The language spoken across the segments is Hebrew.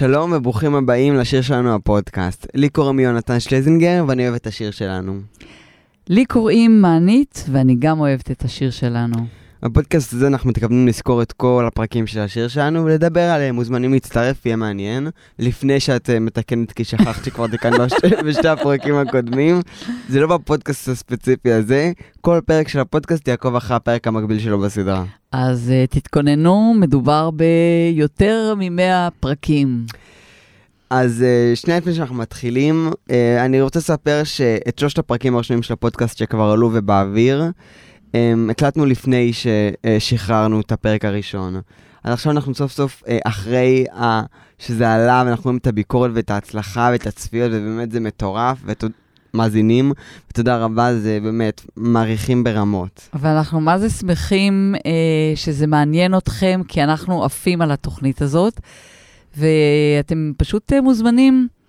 שלום וברוכים הבאים לשיר שלנו הפודקאסט. לי קוראים יונתן שלזינגר ואני אוהב את השיר שלנו. לי קוראים מענית, ואני גם אוהבת את השיר שלנו. בפודקאסט הזה אנחנו מתכוונים לזכור את כל הפרקים של השיר שלנו ולדבר עליהם. מוזמנים להצטרף, יהיה מעניין. לפני שאת uh, מתקנת, כי שכחת שכבר תיקנו בשתי הפרקים הקודמים. זה לא בפודקאסט הספציפי הזה. כל פרק של הפודקאסט יעקוב אחרי הפרק המקביל שלו בסדרה. אז uh, תתכוננו, מדובר ביותר מ-100 פרקים. אז uh, שנייה לפני שאנחנו מתחילים, uh, אני רוצה לספר שאת שלושת הפרקים הראשונים של הפודקאסט שכבר עלו ובאוויר, הקלטנו לפני ששחררנו את הפרק הראשון. אז עכשיו אנחנו סוף סוף, uh, אחרי uh, שזה עלה, ואנחנו רואים את הביקורת ואת ההצלחה ואת הצפיות, ובאמת זה מטורף, ומאזינים, ותודה רבה, זה באמת מעריכים ברמות. ואנחנו מה זה שמחים uh, שזה מעניין אתכם, כי אנחנו עפים על התוכנית הזאת. ואתם פשוט אה, מוזמנים אה,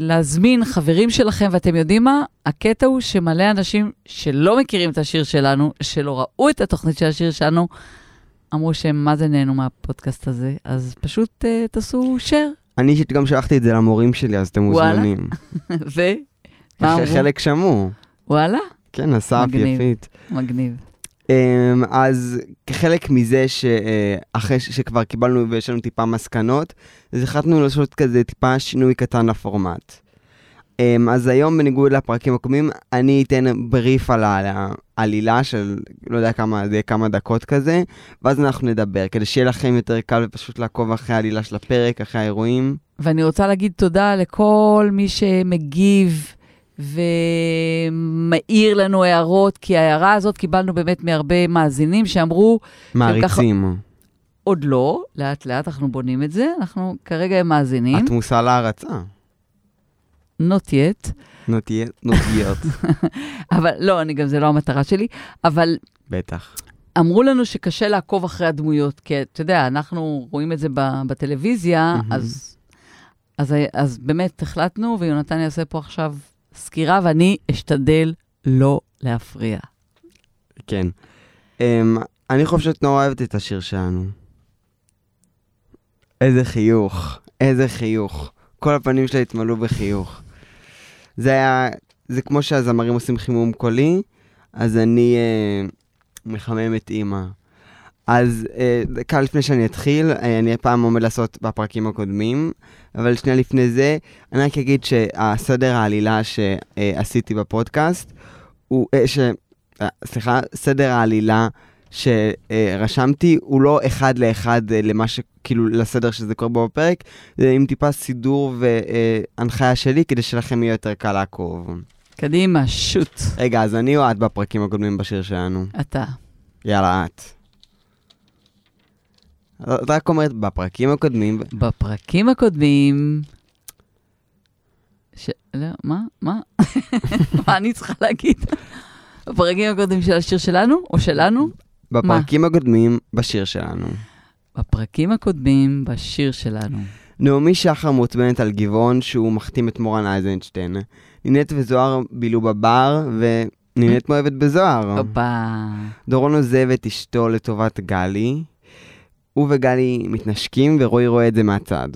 להזמין חברים שלכם, ואתם יודעים מה? הקטע הוא שמלא אנשים שלא מכירים את השיר שלנו, שלא ראו את התוכנית של השיר שלנו, אמרו שהם מה זה נהנו מהפודקאסט הזה, אז פשוט אה, תעשו share. אני אישית גם שלחתי את זה למורים שלי, אז אתם מוזמנים. ו? מה אמרו? חלק שמעו. וואלה? כן, אסף. יפית. מגניב. אמ, אז כחלק מזה שאחרי שכבר קיבלנו ויש לנו טיפה מסקנות, אז החלטנו לעשות כזה טיפה שינוי קטן לפורמט. אמ, אז היום, בניגוד לפרקים הקודמים, אני אתן בריף על העלילה של לא יודע כמה, זה יהיה כמה דקות כזה, ואז אנחנו נדבר, כדי שיהיה לכם יותר קל ופשוט לעקוב אחרי העלילה של הפרק, אחרי האירועים. ואני רוצה להגיד תודה לכל מי שמגיב ומעיר לנו הערות, כי ההערה הזאת קיבלנו באמת מהרבה מאזינים שאמרו... מעריצים. עוד לא, לאט לאט אנחנו בונים את זה, אנחנו כרגע הם מאזינים. את מושא להערצה. Not yet. not yet, not yet. אבל לא, אני גם, זה לא המטרה שלי, אבל בטח. אמרו לנו שקשה לעקוב אחרי הדמויות, כי אתה יודע, אנחנו רואים את זה בטלוויזיה, מהמם. אז, אז, אז באמת החלטנו, ויונתן יעשה פה עכשיו סקירה, ואני אשתדל לא להפריע. כן. Um, אני חושב שאת נורא אוהבת את השיר שלנו. איזה חיוך, איזה חיוך. כל הפנים שלה התמלאו בחיוך. זה היה, זה כמו שהזמרים עושים חימום קולי, אז אני uh, מחמם את אימא. אז דקה לפני שאני אתחיל, uh, אני פעם עומד לעשות בפרקים הקודמים, אבל שנייה לפני זה, אני רק אגיד שהסדר העלילה שעשיתי בפודקאסט, הוא, uh, ש... אה, סליחה, סדר העלילה שרשמתי הוא לא אחד לאחד אה, למה ש... כאילו לסדר שזה קורה בו בפרק, זה עם טיפה סידור והנחיה שלי כדי שלכם יהיה יותר קל לעקוב. קדימה, שוט. רגע, אז אני או את בפרקים הקודמים בשיר שלנו? אתה. יאללה, את. את רק אומרת, בפרקים הקודמים, בפרקים הקודמים... ש... לא, מה? מה? מה אני צריכה להגיד? בפרקים הקודמים של השיר שלנו, או שלנו? בפרקים הקודמים בשיר שלנו. בפרקים הקודמים בשיר שלנו. נעמי שחר מעוצבנת על גבעון שהוא מחתים את מורן אייזנשטיין. נינת וזוהר בילו בבר, ונינת מאוהבת בזוהר. הופה. דורון עוזב את אשתו לטובת גלי. הוא וגלי מתנשקים, ורועי רואה את זה מהצד.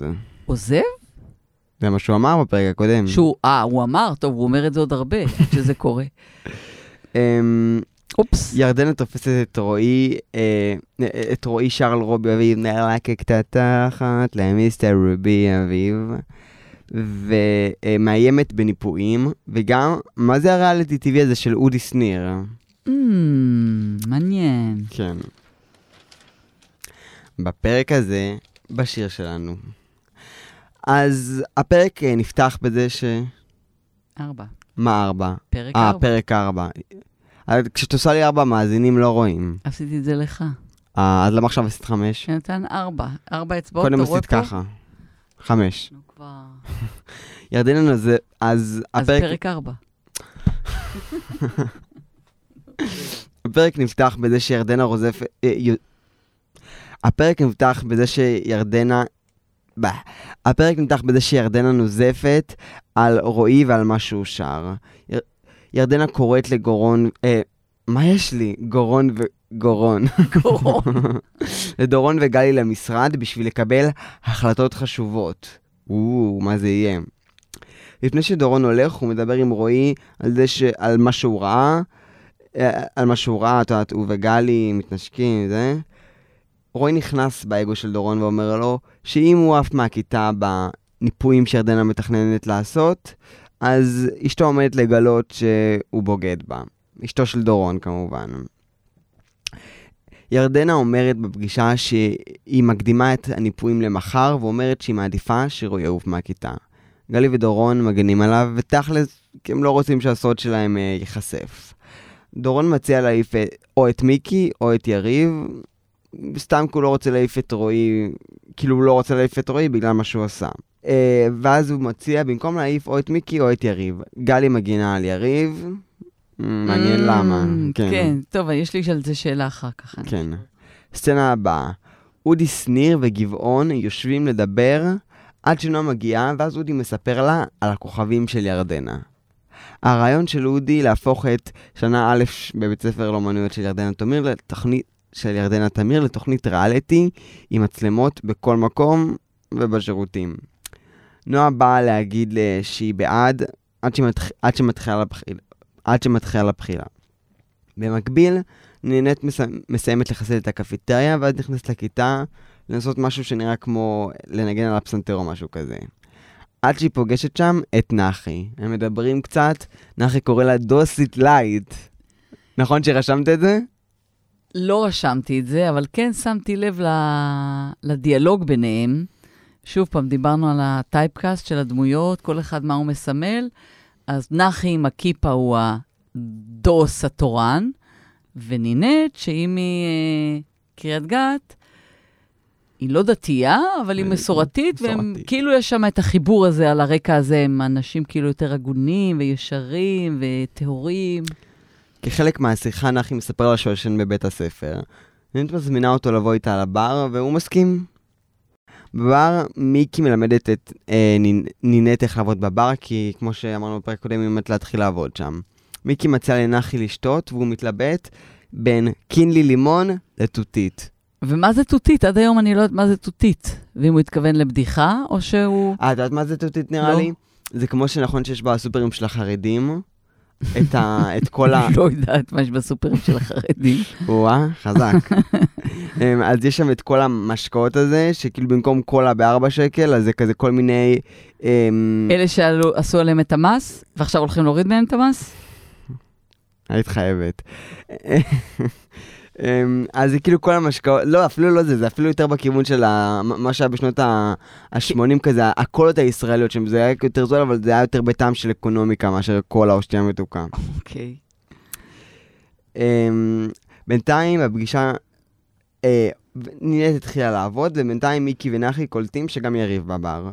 עוזב? זה מה שהוא אמר בפרק הקודם. שהוא, אה, הוא אמר, טוב, הוא אומר את זה עוד הרבה, שזה קורה. אמ, אופס. ירדנה תופסת את רועי, אה, את רועי שר על רובי אביב, נלקק את התחת למיסטר רובי אביב, ומאיימת בניפויים, וגם, מה זה הריאליטי טבעי הזה של אודי שניר? Mm, מעניין. כן. בפרק הזה, בשיר שלנו. אז הפרק אה, נפתח בזה ש... ארבע. מה ארבע? פרק אה, ארבע. פרק ארבע. אז כשאת עושה לי ארבע, מאזינים לא רואים. עשיתי את זה לך. אה, אז למה עכשיו עשית חמש? שנתן ארבע. ארבע אצבעות, אתה קודם רואה עשית פה? ככה. חמש. נו, כבר... ירדנה נזה, אז אז הפרק, פרק ארבע. הפרק נפתח בזה שירדנה רוזפת... הפרק נפתח בזה שירדנה... bah. הפרק נפתח בזה שירדנה נוזפת על רועי ועל מה שהוא שר. יר... ירדנה קוראת לגורון... אה, מה יש לי? גורון ו... גורון. גורון. לדורון וגלי למשרד בשביל לקבל החלטות חשובות. או, מה זה יהיה? לפני שדורון הולך, הוא מדבר עם רועי על זה ש... על מה שהוא ראה, אה, על מה שהוא ראה, את יודעת, הוא וגלי מתנשקים, זה. רועי נכנס באגו של דורון ואומר לו שאם הוא עף מהכיתה בניפויים שירדנה מתכננת לעשות, אז אשתו עומדת לגלות שהוא בוגד בה. אשתו של דורון כמובן. ירדנה אומרת בפגישה שהיא מקדימה את הניפויים למחר, ואומרת שהיא מעדיפה שרועי יעוף מהכיתה. גלי ודורון מגנים עליו, ותכלס, כי הם לא רוצים שהסוד שלהם אה, ייחשף. דורון מציע להעיף אה, או את מיקי או את יריב, סתם כי הוא לא רוצה להעיף את רועי, כאילו הוא לא רוצה להעיף את רועי בגלל מה שהוא עשה. אה, ואז הוא מציע במקום להעיף או את מיקי או את יריב. גלי מגינה על יריב, מעניין Mm, למה. כן, טוב, יש לי על זה שאלה אחר כך. כן. סצנה הבאה. אודי שניר וגבעון יושבים לדבר עד שנועה מגיעה, ואז אודי מספר לה על הכוכבים של ירדנה. הרעיון של אודי להפוך את שנה א' בבית ספר לאומנויות של ירדנה תמיר לתוכנית של ירדנה תמיר לתוכנית ריאליטי עם מצלמות בכל מקום ובשירותים. נועה באה להגיד לה שהיא בעד עד, שמתח... עד שמתחילה לבחילה. עד שמתחילה לבחילה. במקביל, נהנית מס... מסיימת לחסל את הקפיטריה, ואז נכנסת לכיתה לנסות משהו שנראה כמו לנגן על הפסנתר או משהו כזה. עד שהיא פוגשת שם את נחי. הם מדברים קצת, נחי קורא לה דוסית light. נכון שרשמת את זה? לא רשמתי את זה, אבל כן שמתי לב. לדיאלוג ביניהם. שוב פעם, דיברנו על ה typecast של הדמויות, כל אחד מה הוא מסמל. אז נחי עם הכיפה הוא הדוס התורן, ונינט, שהיא מקריית גת, היא לא דתייה, אבל היא מסורתית, והם. כאילו יש שם את החיבור הזה, על הרקע הזה, הם אנשים כאילו יותר הגונים וישרים וטהורים. כחלק מהשיחה, נחי מספר לה שהוא ישן בבית הספר. נינט מזמינה אותו לבוא איתה לבר, והוא מסכים. בבר, מיקי מלמדת את אה, נינ- נינט איך לעבוד בבר, כי כמו שאמרנו בפרק קודם, היא עומדת להתחיל לעבוד שם. מיקי מציע לנחי לשתות, והוא מתלבט בין קינלי לימון לתותית. ומה זה תותית? עד היום אני לא יודעת מה זה תותית. ואם הוא התכוון לבדיחה, או שהוא... אה, את יודעת מה זה תותית נראה לא. לי? זה כמו שנכון שיש בסופרים של החרדים, את, ה, את כל ה... לא יודעת מה יש בסופרים של החרדים. וואה, חזק. אמ, אז יש שם את כל המשקאות הזה, שכאילו במקום קולה בארבע שקל, אז זה כזה כל מיני... אמ, אלה שעשו עליהם את המס, ועכשיו הולכים להוריד מהם את המס? היית חייבת. אמ, אז זה כאילו כל המשקאות, לא, אפילו לא זה, זה אפילו יותר בכיוון של ה- מה שהיה בשנות ה-80 כזה, הקולות הישראליות שם, זה היה יותר זול, אבל זה היה יותר בטעם של אקונומיקה מאשר קולה או שתייה מתוקה. אוקיי. אמ, בינתיים בפגישה, אה, נינת התחילה לעבוד, ובינתיים מיקי ונחי קולטים שגם יריב בבר.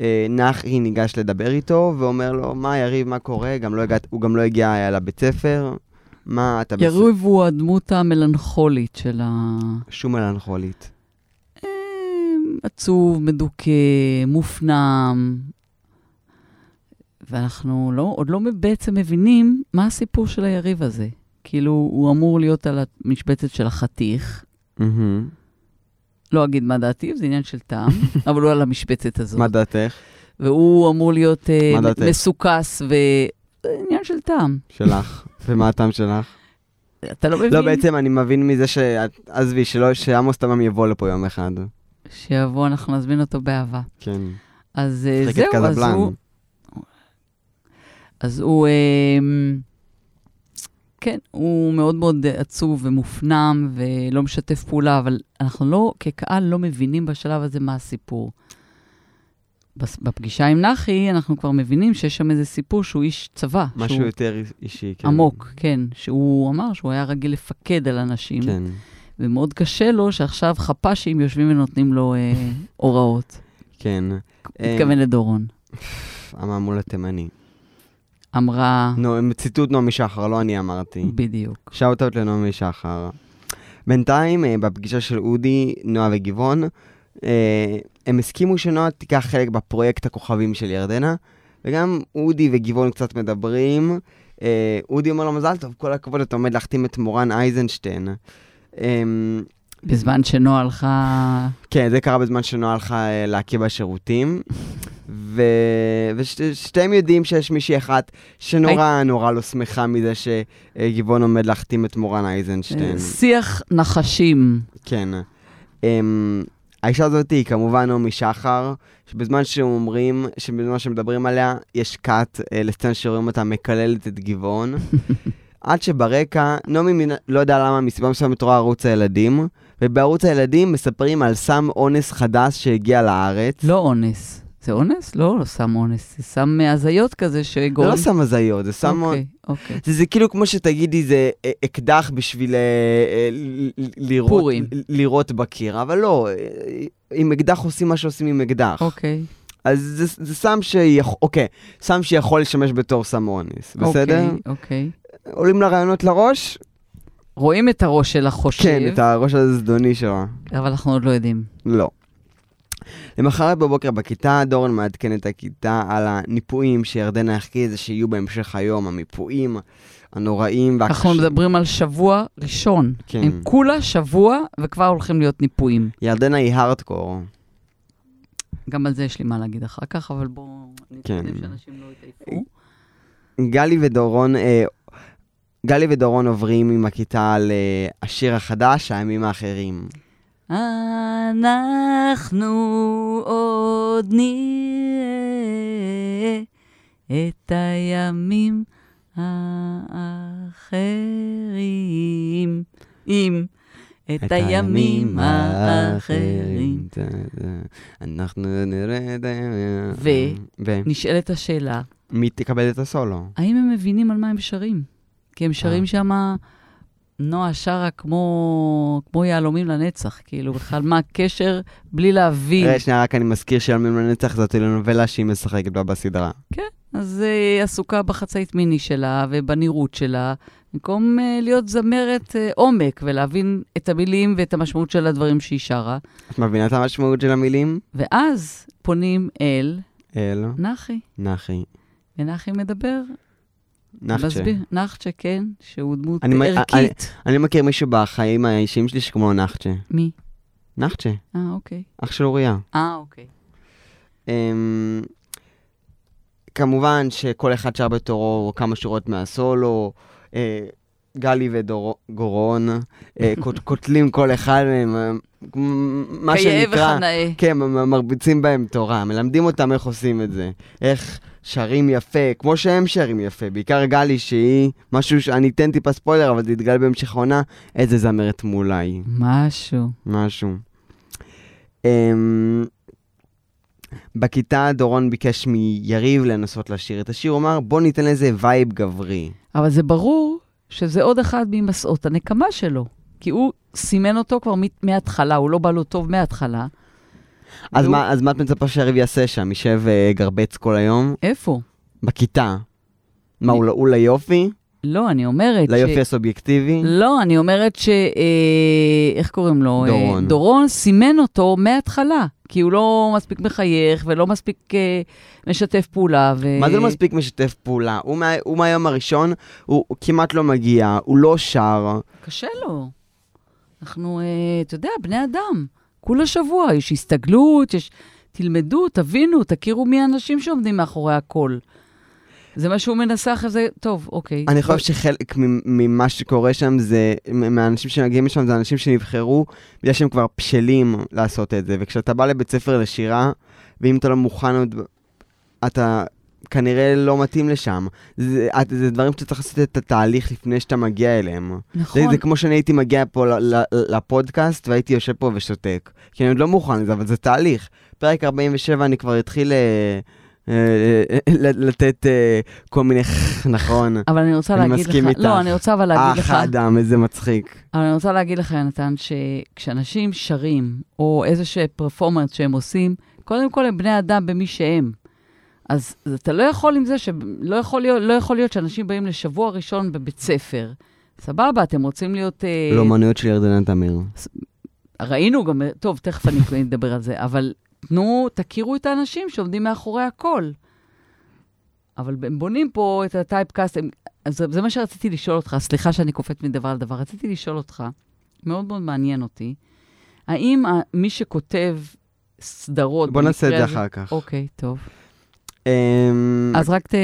אה, נחי ניגש לדבר איתו, ואומר לו, מה יריב, מה קורה? גם לא הגעת, הוא גם לא הגיע לבית ספר. מה אתה... יריב הוא הדמות המלנכולית של ה... שום מלנכולית. אה, עצוב, מדוכא, מופנם. ואנחנו לא, עוד לא בעצם מבינים מה הסיפור של היריב הזה. כאילו, הוא אמור להיות על המשבצת של החתיך. מהמם. לא אגיד מה דעתי, זה עניין של טעם, אבל הוא על המשבצת הזאת. מה דעתך? והוא אמור להיות דעתך? מסוכס, ו... עניין של טעם. שלך. ומה הטעם שלך? אתה לא מבין? לא, בעצם אני מבין מזה ש... עזבי, שעמוס תמם יבוא לפה יום אחד. שיבוא, אנחנו נזמין אותו באהבה. כן. אז אה, זהו, אז. הוא... אז הוא, אה, כן, הוא מאוד מאוד עצוב ומופנם ולא משתף פעולה, אבל אנחנו לא, כקהל, לא מבינים בשלב הזה מה הסיפור. בפגישה עם נחי, אנחנו כבר מבינים שיש שם איזה סיפור שהוא איש צבא. משהו שהוא יותר אישי, כן. עמוק, כן. שהוא אמר שהוא היה רגיל לפקד על אנשים, כן. ומאוד קשה לו שעכשיו חפ"שים יושבים ונותנים לו אה, הוראות. כן. אה, מתכוון לדורון. המעמול התימני. אמרה, נו, ציטוט נעמי שחר, לא אני אמרתי. בדיוק. שאוט-אוט לנעמי שחר. בינתיים, אה, בפגישה של אודי, נועה וגבעון, אה, הם הסכימו שנועה תיקח חלק בפרויקט הכוכבים של ירדנה, וגם אודי וגבעון קצת מדברים. אה, אודי אומר לו, מזל טוב, כל הכבוד, אתה עומד להחתים את מורן אייזנשטיין. אמ, בזמן שנועה הלכה... כן, זה קרה בזמן שנועה הלכה אה, להקיא בשירותים. ו... ושתיהם יודעים שיש מישהי אחת שנורא נורא לא שמחה מזה שגבעון עומד להחתים את מורן אייזנשטיין. שיח נחשים. כן. Um, האישה הזאת היא כמובן נעמי שחר, שבזמן שאומרים, שבזמן שמדברים עליה, יש קאט uh, לסצנה שרואים אותה מקללת את גבעון. עד שברקע, נעמי מין, לא יודע למה, מסיבה מסוימת רואה ערוץ הילדים, ובערוץ הילדים מספרים על סם אונס חדש שהגיע לארץ. לא אונס. זה אונס? לא, לא סם אונס, זה סם הזיות כזה שגורם... זה לא סם הזיות, זה סם... אוקיי, אוקיי. זה, זה כאילו כמו שתגידי, זה אקדח בשביל אה, אה, לירות, פורים. לירות בקיר, אבל לא, אה, עם אקדח עושים מה שעושים עם אקדח. אוקיי. אז זה, זה סם שיכול, אוקיי, סם שיכול לשמש בתור סם אונס, בסדר? אוקיי, אוקיי. עולים לרעיונות לראש? רואים את הראש של החושב, כן, את הראש הזדוני שלו. אבל אנחנו עוד לא יודעים. לא. למחרת בבוקר בכיתה, דורון מעדכן את הכיתה על הניפויים שירדנה הכריזה שיהיו בהמשך היום, המיפויים הנוראים אנחנו מדברים על שבוע ראשון. כן. הם כולה שבוע, וכבר הולכים להיות ניפויים. ירדנה היא הארדקור. גם על זה יש לי מה להגיד אחר כך, אבל בואו כן. נתקדם שאנשים לא יתעייפו. גלי ודורון, אה, גלי ודורון עוברים עם הכיתה על השיר החדש, הימים האחרים. אנחנו עוד נראה את הימים האחרים. אם את הימים האחרים. אנחנו נראה את הימים... ו? ו? נשאלת השאלה, מי תקבל את הסולו? האם הם מבינים על מה הם שרים? כי הם שרים אה. נועה שרה כמו, כמו יהלומים לנצח, כאילו, בכלל מה הקשר בלי להבין. רגע, שנייה, רק אני מזכיר שימים לנצח זאת טלנובלה שהיא משחקת בה בסדרה. אז היא עסוקה בחצאית מיני שלה ובנראות שלה, במקום uh, להיות זמרת uh, עומק ולהבין את המילים ואת המשמעות של הדברים שהיא שרה. את מבינה את המשמעות של המילים? ואז פונים אל אל, נחי, נחי. ונחי מדבר, נחצ'ה. נחצ'ה, כן, שהוא דמות אני ערכית. אני מכיר מישהו בחיים האישיים שלי שקוראים לו נחצ'ה. מי? נחצ'ה, אה, אוקיי. אח של אוריה. אה, אוקיי. אמ, כמובן שכל אחד שר בתורו כמה שורות מהסולו. אה, גלי וגורון אה, קוט- קוטלים כל אחד מהם, אה, מה כיאה שנקרא, וכנאה. כן, מ- מרביצים בהם תורה, מלמדים אותם איך עושים את זה, איך שרים יפה, כמו שהם שרים יפה, בעיקר גלי שהיא, משהו שאני אתן טיפה ספוילר, אבל זה יתגלה בהמשך העונה, איזה זמרת מעולה היא. משהו. משהו. Um, בכיתה דורון ביקש מיריב לנסות לשיר את השיר, הוא אמר, בוא ניתן לזה vibe גברי. אבל זה ברור שזה עוד אחד ממסעות הנקמה שלו. כי הוא סימן אותו כבר מההתחלה, הוא לא בא לו טוב מההתחלה. אז מה, אז מה את מצפה שיריב יעשה שם? יישב אה, גרבץ כל היום? איפה? בכיתה. מה, הוא, ליופי? לא, אני אומרת ליופי הסובייקטיבי? לא, אני אומרת ש... אה, איך קוראים לו? אה, דורון. דורון סימן אותו מההתחלה, כי הוא לא מספיק מחייך ולא מספיק אה, משתף פעולה. ו... מה זה לא מספיק משתף פעולה? הוא, מה, הוא מהיום הראשון, הוא, הוא כמעט לא מגיע, הוא לא שר. קשה לו. אנחנו, אתה יודע, בני אדם. כולה שבוע, יש הסתגלות, יש... תלמדו, תבינו, תכירו מי האנשים שעומדים מאחורי הכל. זה מה שהוא מנסה אחרי זה, טוב, אוקיי. אני חושב שחלק ממה שקורה שם זה, מהאנשים שמגיעים לשם זה אנשים שנבחרו בגלל שהם כבר בשלים לעשות את זה. וכשאתה בא לבית ספר לשירה, ואם אתה לא מוכן עוד, אתה כנראה לא מתאים לשם. זה, זה דברים שאתה צריך לעשות את התהליך לפני שאתה מגיע אליהם. נכון. זה, זה כמו שאני הייתי מגיע פה ל- ל- לפודקאסט והייתי יושב פה ושותק. כי אני עוד לא מוכן לזה, אבל זה תהליך. פרק 47 אני כבר אתחיל אה, אה, ל- לתת אה, כל מיני, נכון. אבל אני רוצה אני להגיד לך, מסכים איתך. לא, אני רוצה אבל להגיד לך, האח האדם, איזה מצחיק. אבל אני רוצה להגיד לך, יונתן, שכשאנשים שרים, או איזשהו פרפורמנס שהם עושים, קודם כל הם בני אדם במי שהם. אז אז אתה לא יכול עם זה, שלא יכול להיות, לא יכול להיות שאנשים באים לשבוע ראשון בבית ספר. סבבה, אתם רוצים להיות... אה, לאומנויות של ירדנה תמיר. ראינו גם, טוב, תכף אני אדבר על זה, אבל תנו, תכירו את האנשים שעומדים מאחורי הכל. אבל הם בונים פה את הטייפקאסט, אז זה, זה מה שרציתי לשאול אותך, סליחה שאני קופאת מדבר לדבר, רציתי לשאול אותך, מאוד מאוד מעניין אותי. האם מי שכותב סדרות... בוא נעשה את זה אחר כך. אוקיי, טוב. אמ, אז רק ת...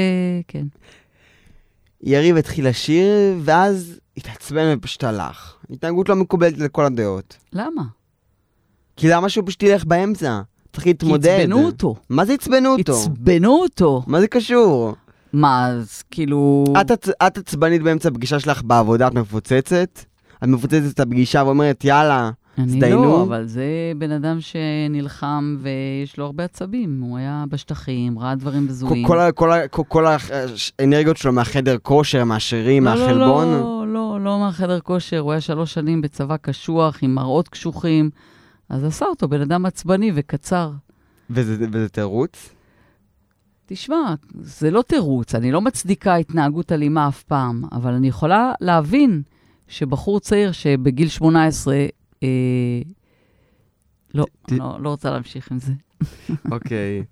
כן. יריב התחיל לשיר, ואז התעצבן ופשוט הלך. התנהגות לא מקובלת לכל הדעות. למה? כי למה שהוא פשוט ילך באמצע? צריך כי להתמודד. עצבנו אותו. מה זה עצבנו אותו? עצבנו אותו. מה זה קשור? מה, אז כאילו... את את עצבנית באמצע הפגישה שלך בעבודה, את מפוצצת? את מפוצצת את הפגישה ואומרת, יאללה, אני הזדיינו? לא, אבל זה בן אדם שנלחם ויש לו הרבה עצבים. הוא היה בשטחים, ראה דברים בזויים. כל כל כל- כל האנרגיות שלו מהחדר כושר, מהשירים, לא, לא, מהחלבון? לא, לא, לא מהחדר כושר, הוא היה שלוש שנים בצבא קשוח, עם מראות קשוחים, אז עשה אותו בן אדם עצבני וקצר. וזה וזה תירוץ? תשמע, זה לא תירוץ, אני לא מצדיקה התנהגות אלימה אף פעם, אבל אני יכולה להבין שבחור צעיר שבגיל 18, אה, לא, ת- אני לא, לא רוצה להמשיך עם זה. אוקיי.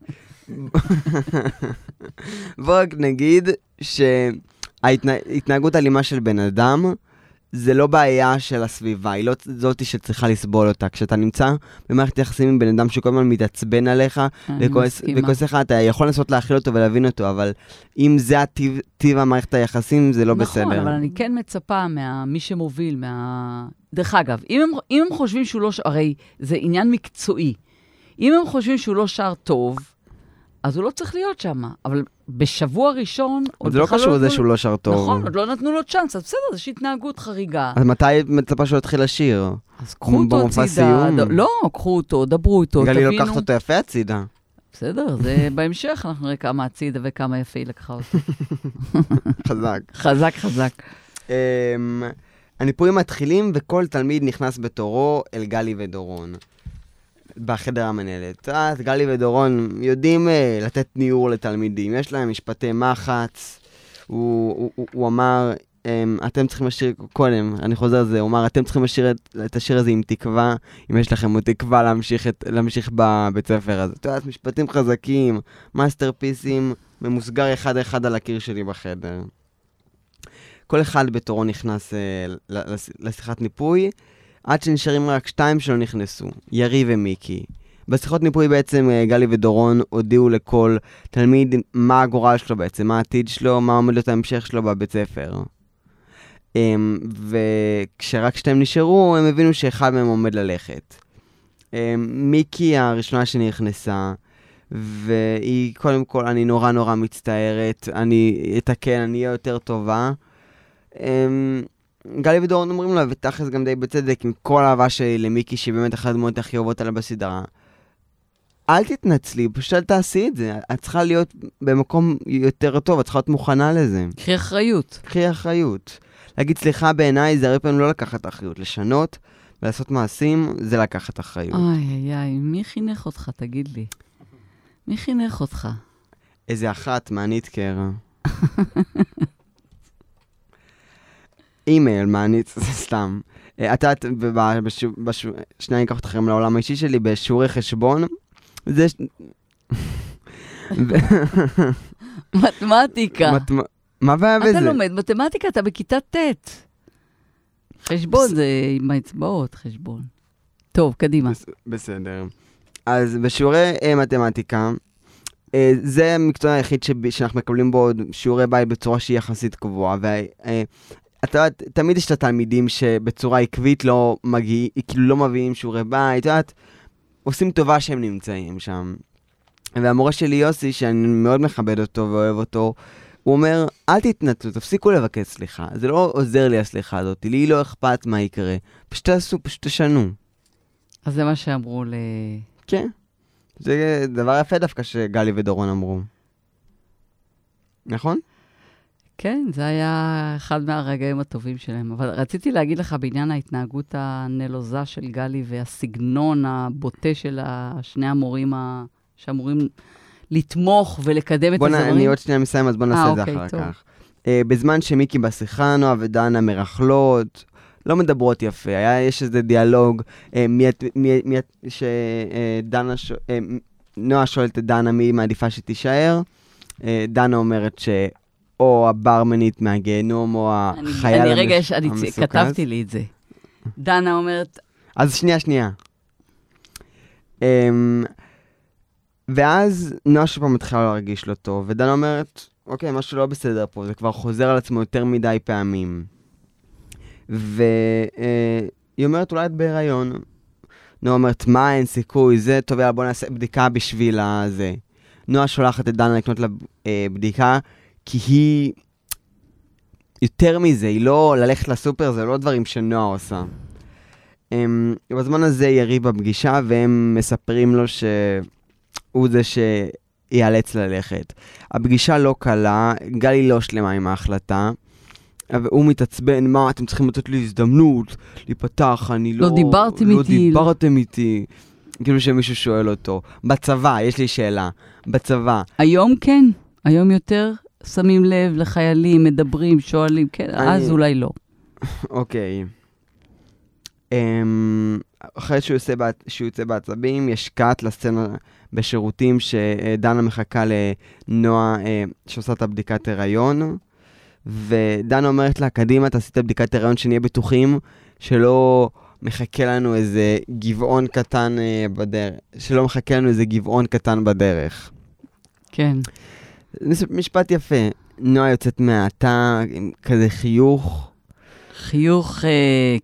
בוא רק נגיד שההתנהגות אלימה של בן אדם זה לא בעיה של הסביבה, היא לא זאתי שצריכה לסבול אותה. כשאתה נמצא במערכת יחסים עם בן אדם שכל הזמן מתעצבן עליך וכועס. וכועס לך, אתה יכול לנסות להכיל אותו ולהבין אותו, אבל אם זה הטיב טיב המערכת היחסים, זה לא בסדר. נכון, אבל אני כן מצפה ממי שמוביל, מה... דרך אגב, אם הם, אם הם חושבים שהוא לא... הרי זה עניין מקצועי. אם הם חושבים שהוא לא שר טוב, אז הוא לא צריך להיות שם. אבל בשבוע ראשון... זה לא קשור לזה נתנו- שהוא לא שר טוב. נכון, עוד לא נתנו לו צ'אנס, אז בסדר, אז יש התנהגות חריגה. אז מתי מצפה שהוא יתחיל לשיר? אז קחו אותו הצידה. לא, קחו אותו, דברו איתו, גלי תבינו. לוקחת אותו יפה הצידה. בסדר, זה בהמשך, אנחנו נראה כמה הצידה וכמה יפה היא לקחה אותו. חזק. חזק, חזק. אמ, הניפויים מתחילים וכל תלמיד נכנס בתורו אל גלי ודורון. בחדר המנהלת. את גלי ודורון יודעים אה, לתת ניעור לתלמידים, יש להם משפטי מחץ. הוא, הוא, הוא, הוא אמר, אמ, אתם צריכים לשיר, קודם, אני חוזר על זה, הוא אמר, אתם צריכים לשיר את, את השיר הזה עם תקווה, אם יש לכם עוד תקווה להמשיך, את, להמשיך בבית ספר הזה. את יודעת, משפטים חזקים, מאסטרפיסים, ממוסגר אחד-אחד על הקיר שלי בחדר. כל אחד בתורו נכנס אה, לשיחת ניפוי, עד שנשארים רק שתיים שלא נכנסו, ירי ומיקי. בשיחות ניפוי בעצם אה, גלי ודורון הודיעו לכל תלמיד מה הגורל שלו בעצם, מה העתיד שלו, מה עומד להיות ההמשך שלו בבית ספר. אמ, וכשרק שתיים נשארו, הם הבינו שאחד מהם עומד ללכת. אמ, מיקי הראשונה שנכנסה, והיא, קודם כל, אני נורא נורא מצטערת, אני אתקן, אני אהיה יותר טובה. גלי ודורון אומרים לה, ותכלס גם די בצדק, עם כל האהבה שלי למיקי, שהיא באמת אחת הדמויות הכי אוהבות עליה בסדרה. אל תתנצלי, פשוט אל תעשי את זה. את צריכה להיות במקום יותר טוב, את צריכה להיות מוכנה לזה. קחי אחריות. קחי אחריות. להגיד סליחה בעיניי זה הרבה פעמים לא לקחת אחריות. לשנות ולעשות מעשים זה לקחת אחריות. איי, איי, איי, מי חינך אותך, תגיד לי? מי חינך אותך? איזה אחת מהניטקר. אימייל מהניט, זה סתם. אה, את יודעת, שנייה אני אקח אתכם לעולם האישי שלי, בשיעורי חשבון, זה... מתמטיקה. מת- מה הבעיה בזה? אתה לומד מתמטיקה, אתה בכיתה ט'. חשבון זה עם האצבעות, חשבון. טוב, קדימה. בס- בסדר. אז בשיעורי אה, מתמטיקה, אה, זה המקצוע היחיד שב- שאנחנו מקבלים בו שיעורי בית בצורה שהיא יחסית קבועה. ואתה יודעת, תמיד יש את התלמידים שבצורה עקבית לא מגיעים, כאילו לא מביאים שיעורי בית, את יודעת, עושים טובה שהם נמצאים שם. והמורה שלי יוסי, שאני מאוד מכבד אותו ואוהב אותו, הוא אומר, אל תתנצלו, תפסיקו לבקש סליחה. זה לא עוזר לי הסליחה הזאת, לי לא אכפת מה יקרה. פשוט תעשו, פשוט תשנו. אז זה מה שאמרו ל... כן. זה דבר יפה דווקא שגלי ודורון אמרו. נכון? כן, זה היה אחד מהרגעים הטובים שלהם. אבל רציתי להגיד לך בעניין ההתנהגות הנלוזה של גלי והסגנון הבוטה של שני המורים ה... שאמורים לתמוך ולקדם את בוא נ... הזמרים. אני עוד שנייה מסיים, אז בוא נעשה אה, את זה אוקיי, אחר טוב. כך. Uh, בזמן שמיקי בשיחה, נועה ודנה מרכלות, לא מדברות יפה, היה, יש איזה דיאלוג, uh, מי, מי, מי, שדנה, ש... uh, נועה שואלת את דנה מי מעדיפה שתישאר, דנה אומרת שאו הברמנית מהגיהנום או אני, החייל אני המש- רגע, יש, אני צ- המסוכז. כתבתי לי את זה. דנה אומרת, אז שנייה, שנייה. Um, ואז נועה שוב פעם מתחילה להרגיש לא טוב, ודנה אומרת, אוקיי, משהו לא בסדר פה, זה כבר חוזר על עצמו יותר מדי פעמים. והיא אומרת, אולי את בהיריון. נועה אומרת, מה, אין סיכוי, זה טוב, יאללה, בוא נעשה בדיקה בשביל הזה. נועה שולחת את דנה לקנות לה אה, בדיקה, כי היא... יותר מזה, היא לא ללכת לסופר, זה לא דברים שנועה עושה. הם, בזמן הזה יריב בפגישה, והם מספרים לו שהוא זה שיאלץ ללכת. הפגישה לא קלה, גלי לא שלמה עם ההחלטה. והוא מתעצבן, מה, אתם צריכים לתת לי הזדמנות להיפתח, אני לא... לא דיברתם לא איתי, לא- דיברתם איתי. כאילו שמישהו שואל אותו. בצבא, יש לי שאלה. בצבא, היום כן, היום יותר שמים לב לחיילים, מדברים, שואלים, כן, אני- אז אולי לא. אוקיי. אמ, אחרי שהוא יוצא, בעצ... שהוא יוצא בעצבים, יש קאט לסצנה בשירותים שדנה מחכה לנועה אה, שעושה את הבדיקת הריון, ודנה אומרת לה, קדימה, תעשי את הבדיקת הריון, שנהיה בטוחים שלא מחכה לנו איזה גבעון קטן אה, בדרך, שלא מחכה לנו איזה גבעון קטן בדרך. כן. מש- משפט יפה. נועה יוצאת מהתא עם כזה חיוך. חיוך, אה,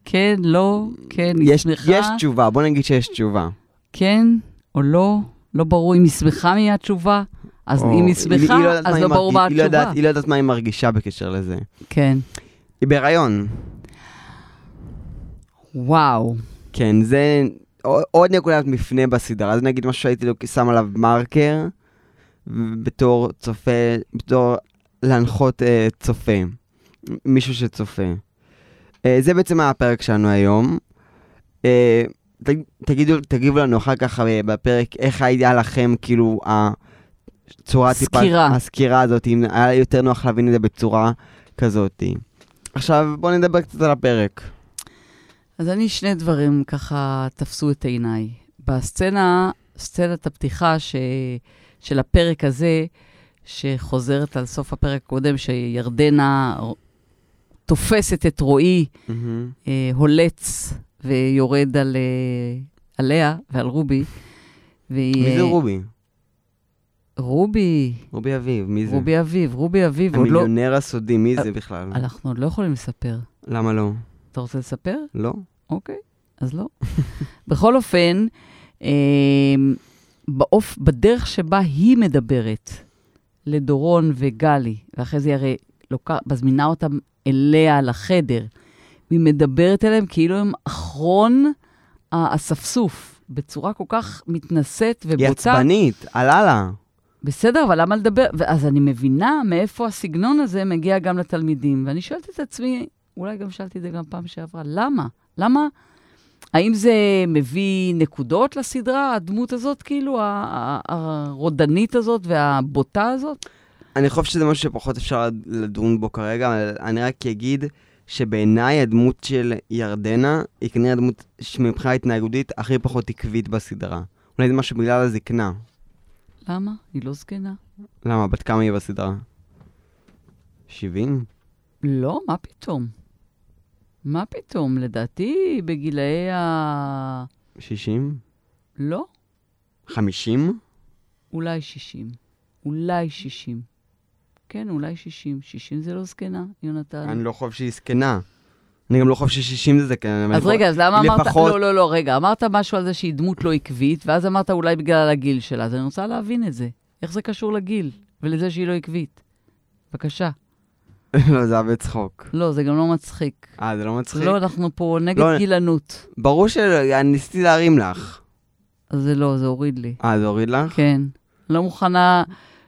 כן, לא, כן, היא שמחה, יש תשובה, בוא נגיד שיש תשובה. כן או לא, לא ברור אם היא שמחה מהתשובה, אז או- אם היא שמחה, לא יודעת אז מה לא היא ברור מה היא לא יודעת- התשובה. היא לא יודעת מה היא מרגישה בקשר לזה. כן. היא בהיריון. וואו. כן, זה עוד נקודת מפנה בסדרה. זה נגיד משהו שהייתי שם עליו מרקר, בתור צופה, בתור להנחות אה, צופה. מישהו שצופה. אה, זה בעצם הפרק שלנו היום. אה, ת, תגידו, תגיבו לנו אחר כך אה, בפרק איך היה לכם, כאילו, הצורה טיפה... סקירה. הסקירה הזאת, אם היה יותר נוח להבין את זה בצורה כזאת. עכשיו, בואו נדבר קצת על הפרק. אז אני, שני דברים ככה תפסו את עיניי. בסצנה, סצנת הפתיחה ש... של הפרק הזה, שחוזרת על סוף הפרק הקודם, שירדנה תופסת את רועי. אה, הולץ ויורד על, אה, עליה ועל רובי. והיא, מי זה אה, רובי? רובי, רובי אביב, מי זה? רובי אביב, רובי אביב, לא... המיליונר הסודי, מי זה בכלל? אנחנו עוד לא יכולים לספר. למה לא? אתה רוצה לספר? לא? אוקיי, אז לא. בכל אופן, אה, באופ... בדרך שבה היא מדברת לדורון וגלי, ואחרי זה היא הרי לוקח, מזמינה אותם אליה לחדר, והיא מדברת אליהם כאילו הם אחרון האספסוף, בצורה כל כך מתנשאת היא ובוטה. עצבנית, עלה לה. בסדר, אבל למה לדבר? אז אני מבינה מאיפה הסגנון הזה מגיע גם לתלמידים. ואני שואלת את עצמי, אולי גם שאלתי את זה גם פעם שעברה, למה? למה? האם זה מביא נקודות לסדרה, הדמות הזאת, כאילו, הרודנית הזאת והבוטה הזאת? אני חושב שזה משהו שפחות אפשר לדון בו כרגע, אבל אני רק אגיד שבעיניי הדמות של ירדנה היא כנראה הדמות שמבחינה התנהגותית הכי פחות עקבית בסדרה. אולי זה משהו בגלל הזקנה. למה? היא לא זקנה. למה? בת כמה היא בסדרה? 70? לא, מה פתאום? מה פתאום? לדעתי, בגילאי ה... 60? לא, 50? אולי 60. אולי 60. כן, אולי 60. 60 זה לא זקנה, יונתן. אני לא חושב שהיא זקנה. אני גם לא חושב ש-60 זה. אבל אז רגע, אז למה אמרת... לפחות- לא, לא, לא, רגע, אמרת משהו על זה שהיא דמות לא עקבית, ואז אמרת אולי בגלל הגיל שלה, אז אני רוצה להבין את זה. איך זה קשור לגיל ולזה שהיא לא עקבית? בבקשה. לא, זה היה בצחוק. לא, זה גם לא מצחיק. אה, זה לא מצחיק? לא, אנחנו פה נגד לא, גילנות. ברור שניסיתי להרים לך. זה לא, זה הוריד לי. אה, זה הוריד לך? כן. לא מוכנה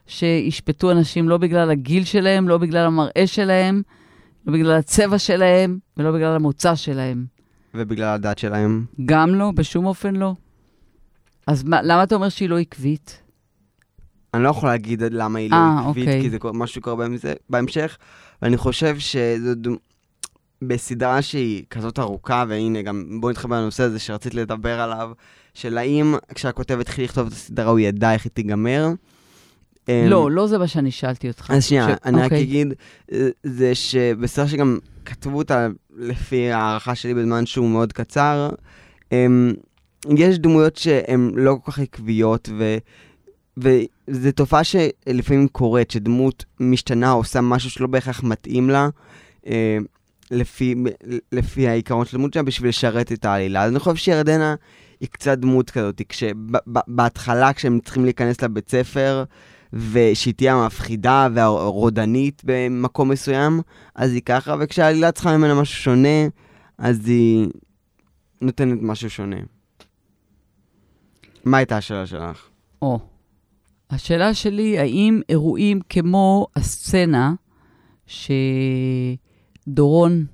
שישפטו אנשים לא בגלל הגיל שלהם, לא בגלל המראה שלהם, לא בגלל הצבע שלהם ולא בגלל המוצא שלהם. ובגלל הדת שלהם. גם לא, בשום אופן לא. אז מה, למה אתה אומר שהיא לא עקבית? אני לא יכול להגיד למה היא לא אה, עקבית, אוקיי. כי זה משהו שקורה בהמשך, ואני חושב שזו. בסדרה שהיא כזאת ארוכה, והנה גם בואי נתחבר לנושא הזה שרצית לדבר עליו, של האם כשהכותב התחיל לכתוב את הסדרה הוא ידע איך היא תיגמר. אמ, לא, לא זה מה שאני שאלתי אותך. אז שנייה, ש- אני רק אוקיי. אגיד, אה, זה שבסדר שגם כתבו אותה לפי הערכה שלי בזמן שהוא מאוד קצר, אמ, יש דמויות שהן לא כל כך עקביות, ו... וזו תופעה שלפעמים קורית, שדמות משתנה או עושה משהו שלא בהכרח מתאים לה, אה, לפי, לפי העיקרון של הדמות שלה, בשביל לשרת את העלילה. אז אני חושב שירדנה היא קצת דמות כזאת, כשבהתחלה, כשהם צריכים להיכנס לבית ספר, ושהיא תהיה המפחידה והרודנית במקום מסוים, אז היא ככה, וכשהעלילה צריכה ממנה משהו שונה, אז היא נותנת משהו שונה. מה הייתה השאלה שלך? או. השאלה שלי, האם אירועים כמו הסצנה שדורון,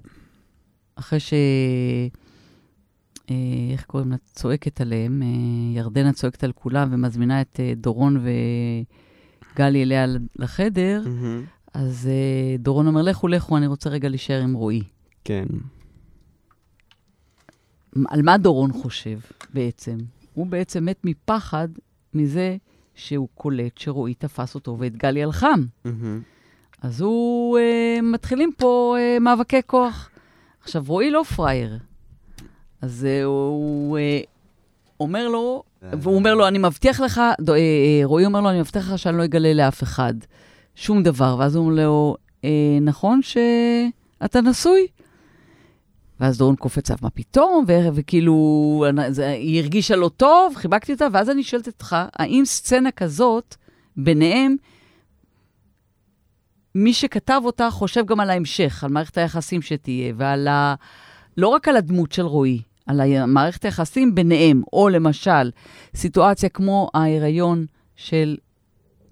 אחרי ש... אה, איך קוראים לה? צועקת עליהם, אה, ירדנה צועקת על כולם ומזמינה את אה, דורון וגלי אליה לחדר, אז אה, דורון אומר, לכו, לכו, אני רוצה רגע להישאר עם רועי. כן. על מה דורון חושב בעצם? הוא בעצם מת מפחד מזה שהוא קולט שרועי תפס אותו ואת גלי על חם. אז הוא, אה, מתחילים פה אה, מאבקי כוח. עכשיו, רועי לא פראייר. אז אה, הוא אה, אומר לו, והוא אומר לו, אני מבטיח לך, דו, אה, אה, רועי אומר לו, אני מבטיח לך שאני לא אגלה לאף אחד שום דבר. ואז הוא אומר לו, אה, נכון שאתה נשוי? ואז דורון קופץ עליו, מה פתאום? ו- וכאילו, זה- היא הרגישה לא טוב, חיבקתי אותה, ואז אני שואלת אותך, האם סצנה כזאת, ביניהם, מי שכתב אותה חושב גם על ההמשך, על מערכת היחסים שתהיה, ועל ה... לא רק על הדמות של רועי, על מערכת היחסים ביניהם, או למשל, סיטואציה כמו ההיריון של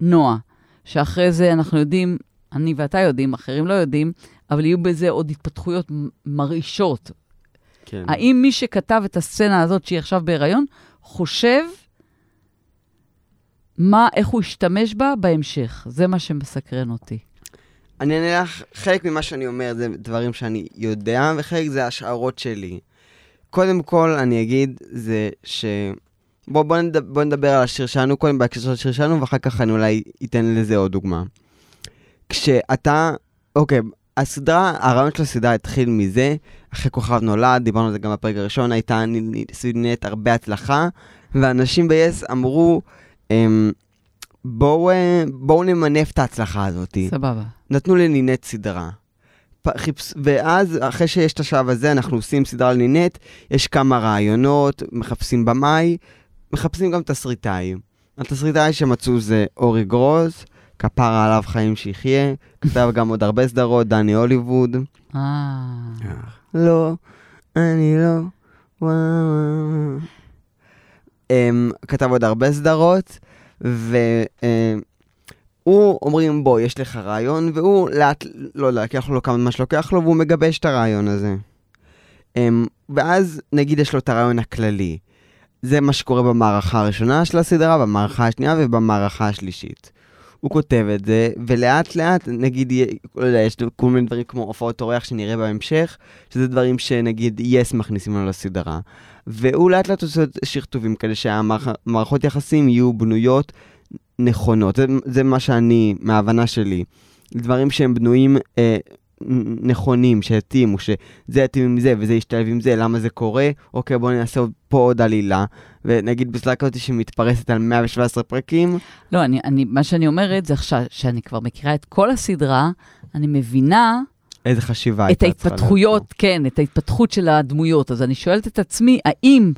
נועה, שאחרי זה אנחנו יודעים, אני ואתה יודעים, אחרים לא יודעים, אבל יהיו בזה עוד התפתחויות מרעישות. כן. האם מי שכתב את הסצנה הזאת, שהיא עכשיו בהיריון, חושב מה, איך הוא ישתמש בה בהמשך? זה מה שמסקרן אותי. אני אענה לך, חלק ממה שאני אומר זה דברים שאני יודע, וחלק זה השערות שלי. קודם כל, אני אגיד, זה ש... בוא, בוא, נדבר, בוא נדבר על השיר שלנו, קודם בהקשר של השיר שלנו, ואחר כך אני אולי אתן לזה עוד דוגמה. כשאתה, אוקיי, הסדרה, הרעיון של הסדרה התחיל מזה, אחרי כוכב נולד, דיברנו על זה גם בפרק הראשון, הייתה נהיית הרבה הצלחה, ואנשים ב-yes אמרו, אמ, בואו אה, בואו נמנף את ההצלחה הזאת. סבבה. נתנו לנינט סדרה. חיפש, ואז, אחרי שיש את השלב הזה, אנחנו עושים סדרה על נינט, יש כמה רעיונות, מחפשים במאי, מחפשים גם תסריטאי. התסריטאי שמצאו זה אורי גרוז, כפרה עליו חיים שיחיה, כתב גם עוד הרבה סדרות, דני הוליווד. אה, לא, אני לא, וואו. um, כתב עוד הרבה סדרות, והוא, אומרים, בוא, יש לך רעיון, והוא לאט, לא יודע, לוקח לו כמה זמן שלוקח לו, והוא מגבש את הרעיון הזה. Um, ואז, נגיד, יש לו את הרעיון הכללי. זה מה שקורה במערכה הראשונה של הסדרה, במערכה השנייה ובמערכה השלישית. הוא כותב את זה, ולאט לאט, נגיד, לא יודע, יש כל מיני דברים כמו הופעות אורח שנראה בהמשך, שזה דברים שנגיד יס מכניסים לנו לסדרה. והוא לאט לאט עושה שכתובים כאלה שהמערכות יחסים יהיו בנויות נכונות. זה, זה מה שאני, מההבנה שלי. דברים שהם בנויים אה, נכונים, שהתאימו, שזה יתאים עם זה וזה ישתלב עם זה, למה זה קורה? אוקיי, בואו נעשה פה עוד עלילה. ונגיד בסדרה כזאת שמתפרסת על 117 פרקים, לא, אני, אני, מה שאני אומרת זה עכשיו, שאני כבר מכירה את כל הסדרה, אני מבינה איזה חשיבה את הייתה צריכה להיות ההתפתחויות, כן, את ההתפתחות של הדמויות. אז אני שואלת את עצמי, האם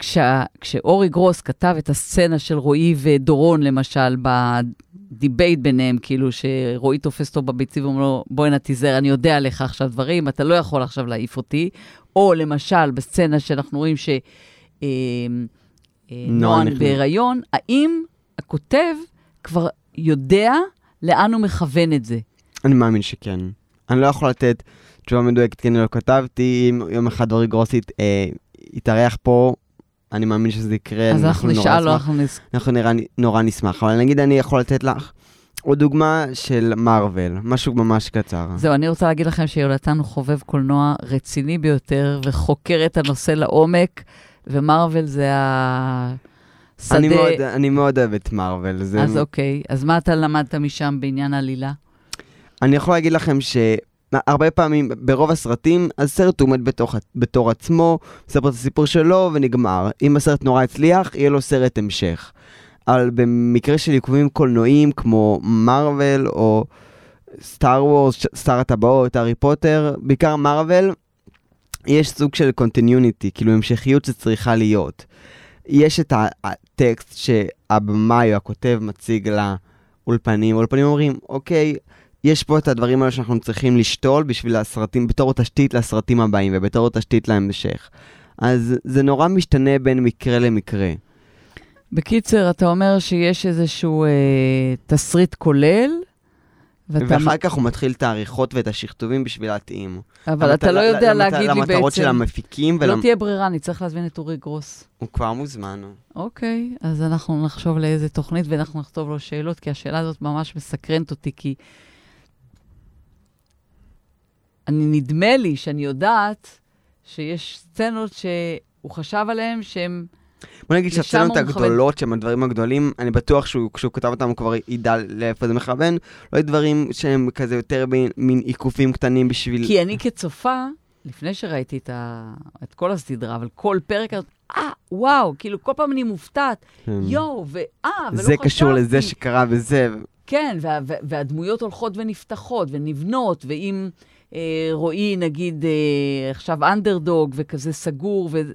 כשה, כשאורי גרוס כתב את הסצנה של רועי ודורון, למשל, בדיבייט ביניהם, כאילו שרועי תופס אותו בביצים ואומר לו, בוא הנה תיזהר, אני יודע עליך עכשיו דברים, אתה לא יכול עכשיו להעיף אותי. או למשל, בסצנה שאנחנו רואים ש... אה, אה, נכנס. בהיריון, האם הכותב כבר יודע לאן הוא מכוון את זה? אני מאמין שכן. אני לא יכול לתת תשובה מדויקת כי אני לא כתבתי, אם יום אחד אורי גרוסית אה, יתארח פה, אני מאמין שזה יקרה. אז אנחנו נשאל נשמח. אנחנו נס... אנחנו נראה, נורא נשמח, אבל נגיד אני יכול לתת לך עוד דוגמה של מארוול, משהו ממש קצר. זהו, אני רוצה להגיד לכם שיונתן הוא חובב קולנוע רציני ביותר, וחוקר את הנושא לעומק, ומרוויל זה שדה... אני מאוד, אני מאוד אוהב את מארוול. זה... אז אוקיי, אז מה אתה למדת משם בעניין העלילה? אני יכול להגיד לכם שהרבה פעמים, ברוב הסרטים, הסרט עומד בתוך, בתור עצמו, מספר את הסיפור שלו ונגמר. אם הסרט נורא הצליח, יהיה לו סרט המשך. אבל במקרה של עיכובים קולנועיים כמו מארוול או סטאר וורס, שר הטבעות, הארי פוטר, בעיקר מארוול, יש סוג של continuity, כאילו המשכיות שצריכה להיות. יש את הטקסט שהבמאי או הכותב מציג לאולפנים, האולפנים אומרים, אוקיי, יש פה את הדברים האלה שאנחנו צריכים לשתול בשביל הסרטים, בתור תשתית לסרטים הבאים ובתור תשתית להמשך. אז זה נורא משתנה בין מקרה למקרה. בקיצר, אתה אומר שיש איזשהו אה, תסריט כולל, ואתה... ואחר כך הוא מתחיל את העריכות ואת השכתובים בשביל להתאים. אבל אתה לא יודע להגיד לי בעצם... למטרות של המפיקים. לא תהיה ברירה, אני צריך להזמין את אורי גרוס. הוא כבר מוזמן. אוקיי, אז אנחנו נחשוב לאיזה תוכנית ואנחנו נכתוב לו שאלות, כי השאלה הזאת ממש מסקרנת אותי, כי... אני, נדמה לי שאני יודעת שיש סצנות שהוא חשב עליהן שהן... בוא נגיד שהסצנות הגדולות, שהם הדברים הגדולים, אני בטוח שהוא, כשהוא כתב אותם הוא כבר ידע לאיפה זה מכוון, לא יהיו דברים שהם כזה יותר מין עיקופים קטנים בשביל... כי אני כצופה, לפני שראיתי את, ה... את כל הסדרה, אבל כל פרק, אה, וואו, כאילו כל פעם אני מופתעת, כן. יואו, ואה, ולא חשבתי. זה קשור לזה שקרה וזה. כן, וה, וה, והדמויות הולכות ונפתחות ונבנות, ואם אה, רועי, נגיד, אה, עכשיו אנדרדוג וכזה סגור, וזה...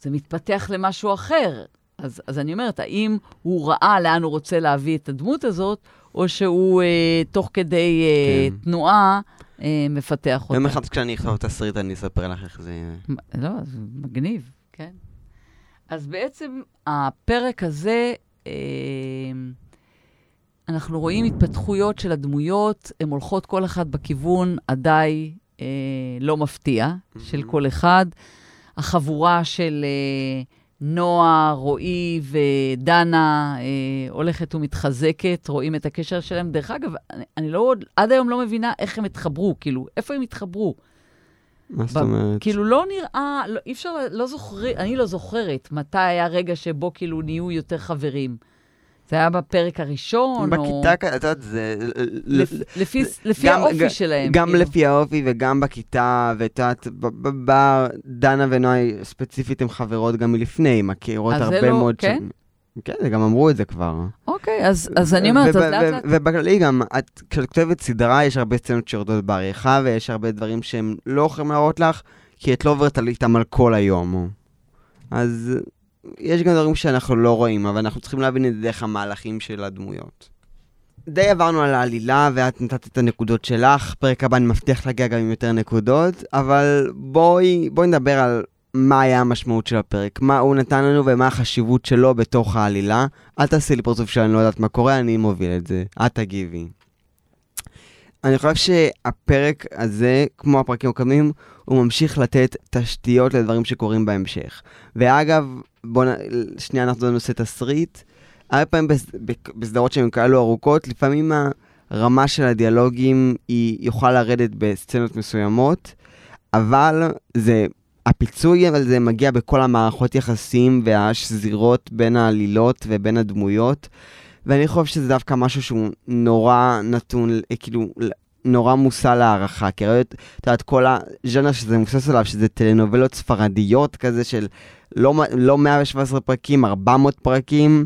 זה מתפתח למשהו אחר. אז, אז אני אומרת, האם הוא ראה לאן הוא רוצה להביא את הדמות הזאת, או שהוא אה, תוך כדי אה, כן. תנועה אה, מפתח אותה. יום אחד כשאני אכתוב תסריט, אני אספר לך איך זה... לא, זה מגניב, כן. אז בעצם הפרק הזה, אה, אנחנו רואים התפתחויות של הדמויות, הן הולכות כל אחת בכיוון הדי אה, לא מפתיע, mm-hmm. של כל אחד. החבורה של אה, נועה, רועי ודנה אה, הולכת ומתחזקת, רואים את הקשר שלהם. דרך אגב, אני, אני לא, עד היום לא מבינה איך הם התחברו, כאילו, איפה הם התחברו? מה זאת אומרת? כאילו, לא נראה, לא, אי אפשר, לא זוכר, אני לא זוכרת מתי היה רגע שבו כאילו נהיו יותר חברים. זה היה בפרק הראשון, בכיתה, או... בכיתה, את יודעת, זה... לפי, לפי גם, האופי שלהם. גם כאילו. לפי האופי וגם בכיתה, ואת יודעת, בבר, דנה ונוי ספציפית הן חברות גם מלפני, מכירות הרבה לא, מאוד... כן? ש... כן, גם אמרו את זה כבר. אוקיי, אז, אז אני אומרת, אז לאט לאט... ובכללי גם, את, כשאת כותבת סדרה, יש הרבה סצנות שיורדות בעריכה, ויש הרבה דברים שהם לא יכולים להראות לך, כי את לא עוברת איתם על כל היום. אז יש גם דברים שאנחנו לא רואים, אבל אנחנו צריכים להבין את זה דרך המהלכים של הדמויות. די עברנו על העלילה, ואת נתת את הנקודות שלך. פרק הבא אני מבטיח להגיע גם עם יותר נקודות, אבל בואי, בואי נדבר על מה היה המשמעות של הפרק, מה הוא נתן לנו ומה החשיבות שלו בתוך העלילה. אל תעשי לי פרצוף שאני לא יודעת מה קורה, אני מוביל את זה. את תגיבי. אני חושב שהפרק הזה, כמו הפרקים הקודמים, הוא ממשיך לתת תשתיות לדברים שקורים בהמשך. ואגב, בואו, שנייה אנחנו נעשה תסריט. הרבה פעמים בסדרות שהן כאלו ארוכות, לפעמים הרמה של הדיאלוגים היא יוכל לרדת בסצנות מסוימות, אבל זה, הפיצוי, אבל זה מגיע בכל המערכות יחסים והשזירות בין העלילות ובין הדמויות. ואני חושב שזה דווקא משהו שהוא נורא נתון, כאילו, נורא מושא להערכה, כי ראית, את יודעת, כל הז'אנר שזה מבוסס עליו, שזה טלנובלות ספרדיות כזה של לא, לא 117 פרקים, 400 פרקים.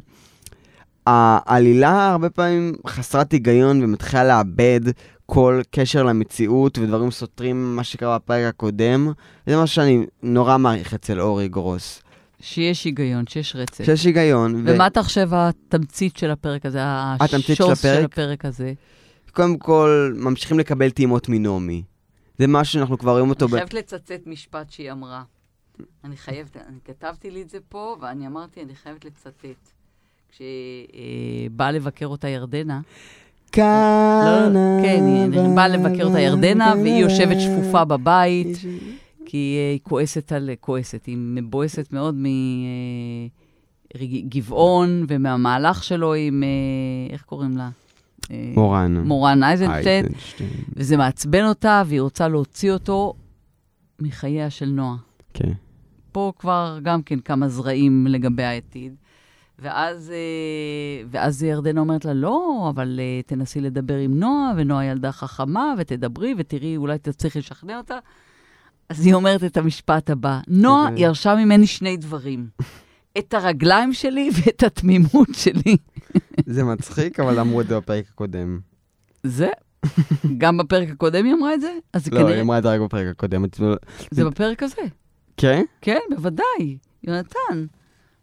העלילה הרבה פעמים חסרת היגיון ומתחילה לאבד כל קשר למציאות ודברים סותרים ממה שקרה בפרק הקודם. וזה משהו שאני נורא מעריך אצל אורי גרוס. שיש היגיון, שיש רצף. שיש היגיון. ומה ו... אתה חושב התמצית של הפרק הזה, השוס של הפרק הזה? קודם כל, ממשיכים לקבל טעימות מנעמי. זה משהו שאנחנו כבר רואים אותו... אני חייבת לצטט משפט שהיא אמרה. אני חייבת, אני כתבתי לי את זה פה, ואני אמרתי, אני חייבת לצטט. כשבאה לבקר אותה ירדנה, כאן... לא, כן, היא באה לבקר אותה ירדנה, והיא יושבת שפופה בבית, כי היא כועסת על... כועסת, היא מבואסת מאוד מגבעון ומהמהלך שלו עם... איך קוראים לה? מורן. מורן אייזנשטיין. וזה מעצבן אותה, והיא רוצה להוציא אותו מחייה של נועה. כן. פה כבר גם כן כמה זרעים לגבי העתיד. ואז, אה, ואז ירדנה אומרת לה, לא, אבל אה, תנסי לדבר עם נועה, ונועה ילדה חכמה, ותדברי, ותראי, אולי תצליחי לשכנע אותה. אז היא אומרת את המשפט הבא, נועה אוקיי. ירשה ממני שני דברים, את הרגליים שלי ואת התמימות שלי. זה מצחיק, אבל אמרו את זה בפרק הקודם. זה, גם בפרק הקודם היא אמרה את זה? אז לא, היא כנראה, אמרה את זה רק בפרק הקודם. זה בפרק הזה. כן? כן, בוודאי. יונתן,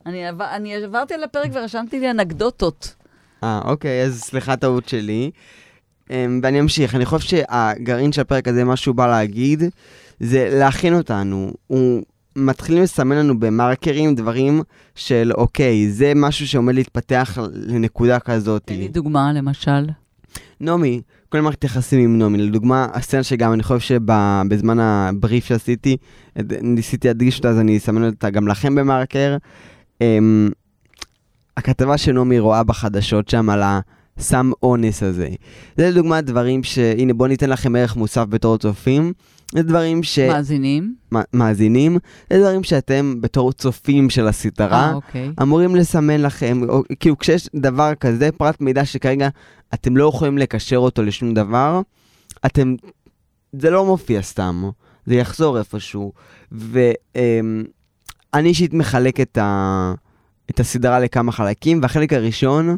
אני, עבר, אני עברתי על הפרק ורשמתי לי אנקדוטות. אה, אוקיי, אז סליחה, טעות שלי. אמ, ואני אמשיך. אני חושב שהגרעין של הפרק הזה, מה שהוא בא להגיד, זה להכין אותנו. הוא מתחילים לסמן לנו במרקרים דברים של, אוקיי, זה משהו שעומד להתפתח לנקודה כזאת. תן לי דוגמה, למשל. נעמי, כל מערכת יחסים עם נעמי, לדוגמה, הסצנה שגם אני חושב שבזמן הבריף שעשיתי, ניסיתי להדגיש אותה, אז אני אסמן אותה גם לכם במרקר. Um, הכתבה שנעמי רואה בחדשות שם על הסם אונס הזה. זה לדוגמה דברים ש... הנה בואו ניתן לכם ערך מוסף בתור צופים. זה דברים ש... מאזינים. מ- מאזינים, זה דברים שאתם בתור צופים של הסדרה, אה, אוקיי. אמורים לסמן לכם, או, כאילו כשיש דבר כזה, פרט מידע שכרגע אתם לא יכולים לקשר אותו לשום דבר, אתם, זה לא מופיע סתם, זה יחזור איפשהו. ואני אישית מחלק את, ה, את הסדרה לכמה חלקים, והחלק הראשון,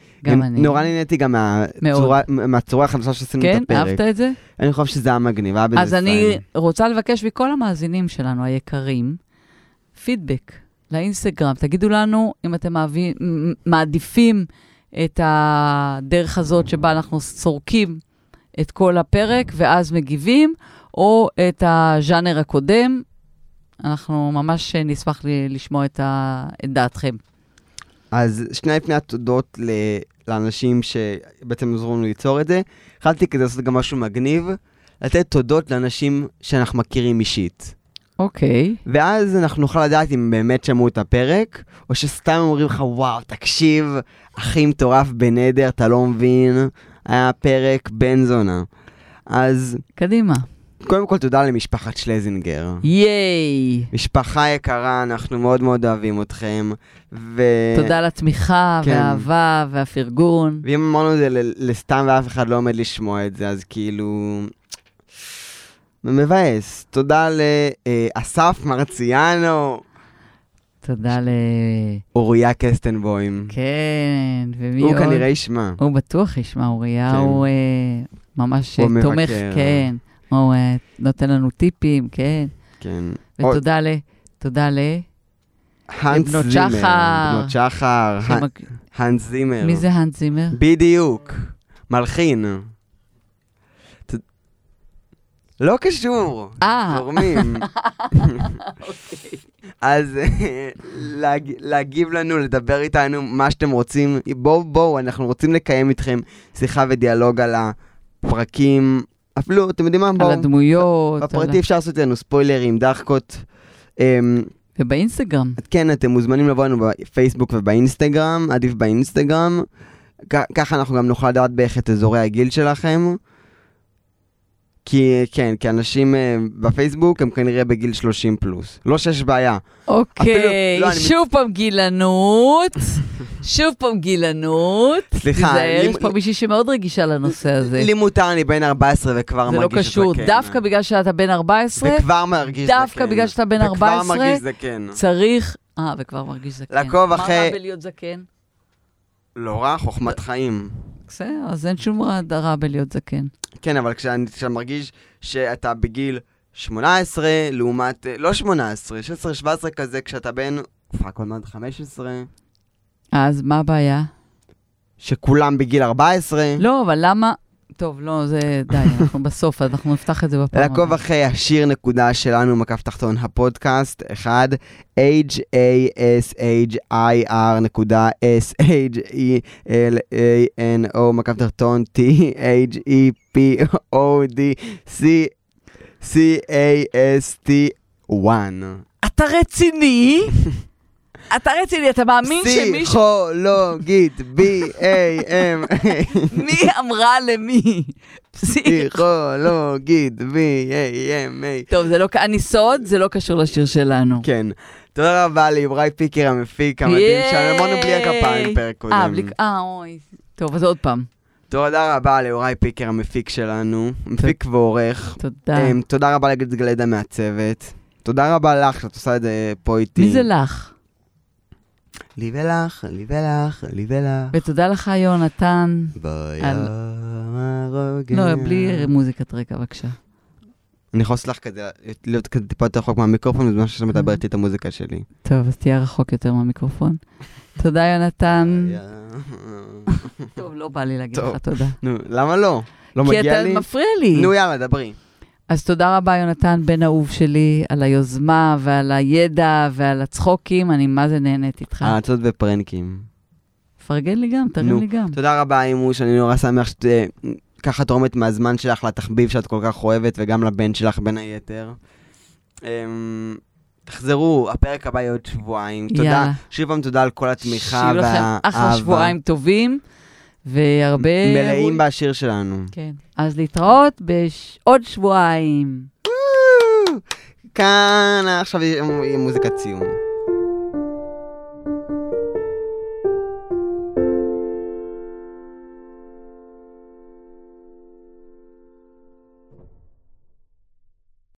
גם אני. נורא נהניתי גם מהצורה- מהצורה החדשה שעשינו כן, את הפרק. אהבת את זה? אני חושב שזה היה מגניב, היה בזה אז אני. רוצה לבקש מכל המאזינים שלנו, היקרים, פידבק לאינסטגרם. תגידו לנו אם אתם מעבי- מעדיפים את הדרך הזאת שבה אנחנו סורקים את כל הפרק ואז מגיבים, או את הז'אנר הקודם. אנחנו ממש נשמח לשמוע את, ה... את דעתכם. אז שנייה לפני התודות לאנשים שבעצם עזרו לנו ליצור את זה, החלטתי כדי לעשות גם משהו מגניב, לתת תודות לאנשים שאנחנו מכירים אישית. אוקיי. ואז אנחנו נוכל לדעת אם באמת שמעו את הפרק, או שסתם אומרים לך, וואו, תקשיב, הכי מטורף בנדר, אתה לא מבין, היה פרק בן זונה. אז קדימה. קודם כל תודה למשפחת שלזינגר. ייי! משפחה יקרה, אנחנו מאוד מאוד אוהבים אתכם. ו... תודה על התמיכה כן. והאהבה והפרגון. ואם אמרנו את זה לסתם ואף אחד לא עומד לשמוע את זה, אז כאילו... מבאס. תודה לאסף מרציאנו, תודה ל... אוריה קסטנבוים. כן, ומי הוא עוד? כנראה ישמע. הוא בטוח ישמע, אוריה כן. הוא אה, ממש הוא אה, תומך, מבקר. כן. הוא אה, נותן לנו טיפים, כן. כן. ותודה ל... תודה ל... האנס זימר. שחר. בנות שחר. שמק- האנס זימר. מי זה האנס זימר? בדיוק. מלחין. לא קשור. אה, זורמים. אז אה, להג- להגיב לנו, לדבר איתנו, מה שאתם רוצים. בואו, בואו, אנחנו רוצים לקיים איתכם שיחה ודיאלוג על הפרקים. אפילו, אתם יודעים מה? על בואו. הדמויות. על בפרטי אפשר לעשות לנו ספוילרים, דחקות. אמ, ובאינסטגרם. כן, אתם מוזמנים לבוא לנו בפייסבוק ובאינסטגרם, עדיף באינסטגרם. ככה אנחנו גם נוכל לדעת בערך את אזורי הגיל שלכם. כי כן, כי אנשים אה, בפייסבוק הם כנראה בגיל 30 פלוס. לא שיש בעיה. אוקיי, לא, אני מת- שוב פעם גילנות. שוב פעם גילנות. סליחה, תיזהר, יש פה מישהי שמאוד רגישה לנושא הזה. לי מותר, אני בן 14 וכבר זה לא מרגיש קשור. זקן. דווקא בגלל שאתה בן 14, וכבר מרגיש זקן. דווקא בגלל שאתה בן 14, וכבר מרגיש זקן. צריך... אה, וכבר מרגיש זקן. לעקוב אחרי- מה רע בלהיות זקן? לא רע, חוכמת חיים. בסדר, אז אין שום רע בלהיות זקן. כן, אבל כשאני כשאתה מרגיש שאתה בגיל 18, לעומת, אה, לא 18, 16, 17 כזה, כשאתה בן, fuck, עוד מעט 15, אז מה הבעיה? שכולם בגיל 14, לא, אבל למה... טוב, לא, זה די, אנחנו בסוף, אנחנו נפתח את זה בפעם... לעקוב. אחרי השיר נקודה שלנו, מקף תחתון הפודקאסט, אחד, H-A-S-H-I-R נקודה S-H-E-L-A-N-O, מקף תחתון T-H-E-P-O-D C-A-S-T-1. אתה רציני? אתה רציני, אתה מאמין שמישהו... פסיכולוגית, B-A-M, מי אמרה למי? פסיכ... פסיכולוגית, B-A-M-A. טוב, זה לא... אני סוד, זה לא קשור לשיר שלנו. כן. תודה רבה ליבראי פיקר המפיק המדהים שלנו, אמרנו בלי הכפיים פרק קודם. אה, בלי... אה, אוי. טוב, אז עוד פעם. תודה רבה ליבראי פיקר המפיק שלנו, מפיק ועורך. תודה. אמ, תודה רבה לגלדה מהצוות. תודה רבה לך שאת עושה את זה פה איתי. מי זה לך? לי ולך, לי ולך, לי ולך. ותודה לך, יונתן. ביום על- הרוגע. לא, בלי מוזיקת רקע, בבקשה. אני יכול לך כזה, להיות כזה טיפה יותר רחוק מהמיקרופון, בזמן שאת מדברת איתי את המוזיקה שלי. טוב, אז תהיה רחוק יותר מהמיקרופון. תודה, יונתן. טוב, לא בא לי להגיד. לך תודה. נו, למה לא? לא כי מגיע לי? אתה מפריע לי. נו, יאללה, דברי. אז תודה רבה, יונתן, בן אהוב שלי, על היוזמה ועל הידע ועל הצחוקים, אני מה זה נהנית איתך. העצות ופרנקים. פרגן לי גם, תרים לי גם. תודה רבה, אימוש, אני נורא שמח שאת אה, ככה תורמת מהזמן שלך לתחביב שאת כל כך אוהבת, וגם לבן שלך בין היתר. אמ, תחזרו, הפרק הבא יהיה עוד שבועיים. תודה, יאללה. שוב פעם תודה על כל התמיכה שיהיו לכם והאהבה. אחלה שבועיים טובים, והרבה... מלאים בשיר שלנו. כן. אז להתראות בעוד שבועיים. כאן עכשיו מוזיקת סיום.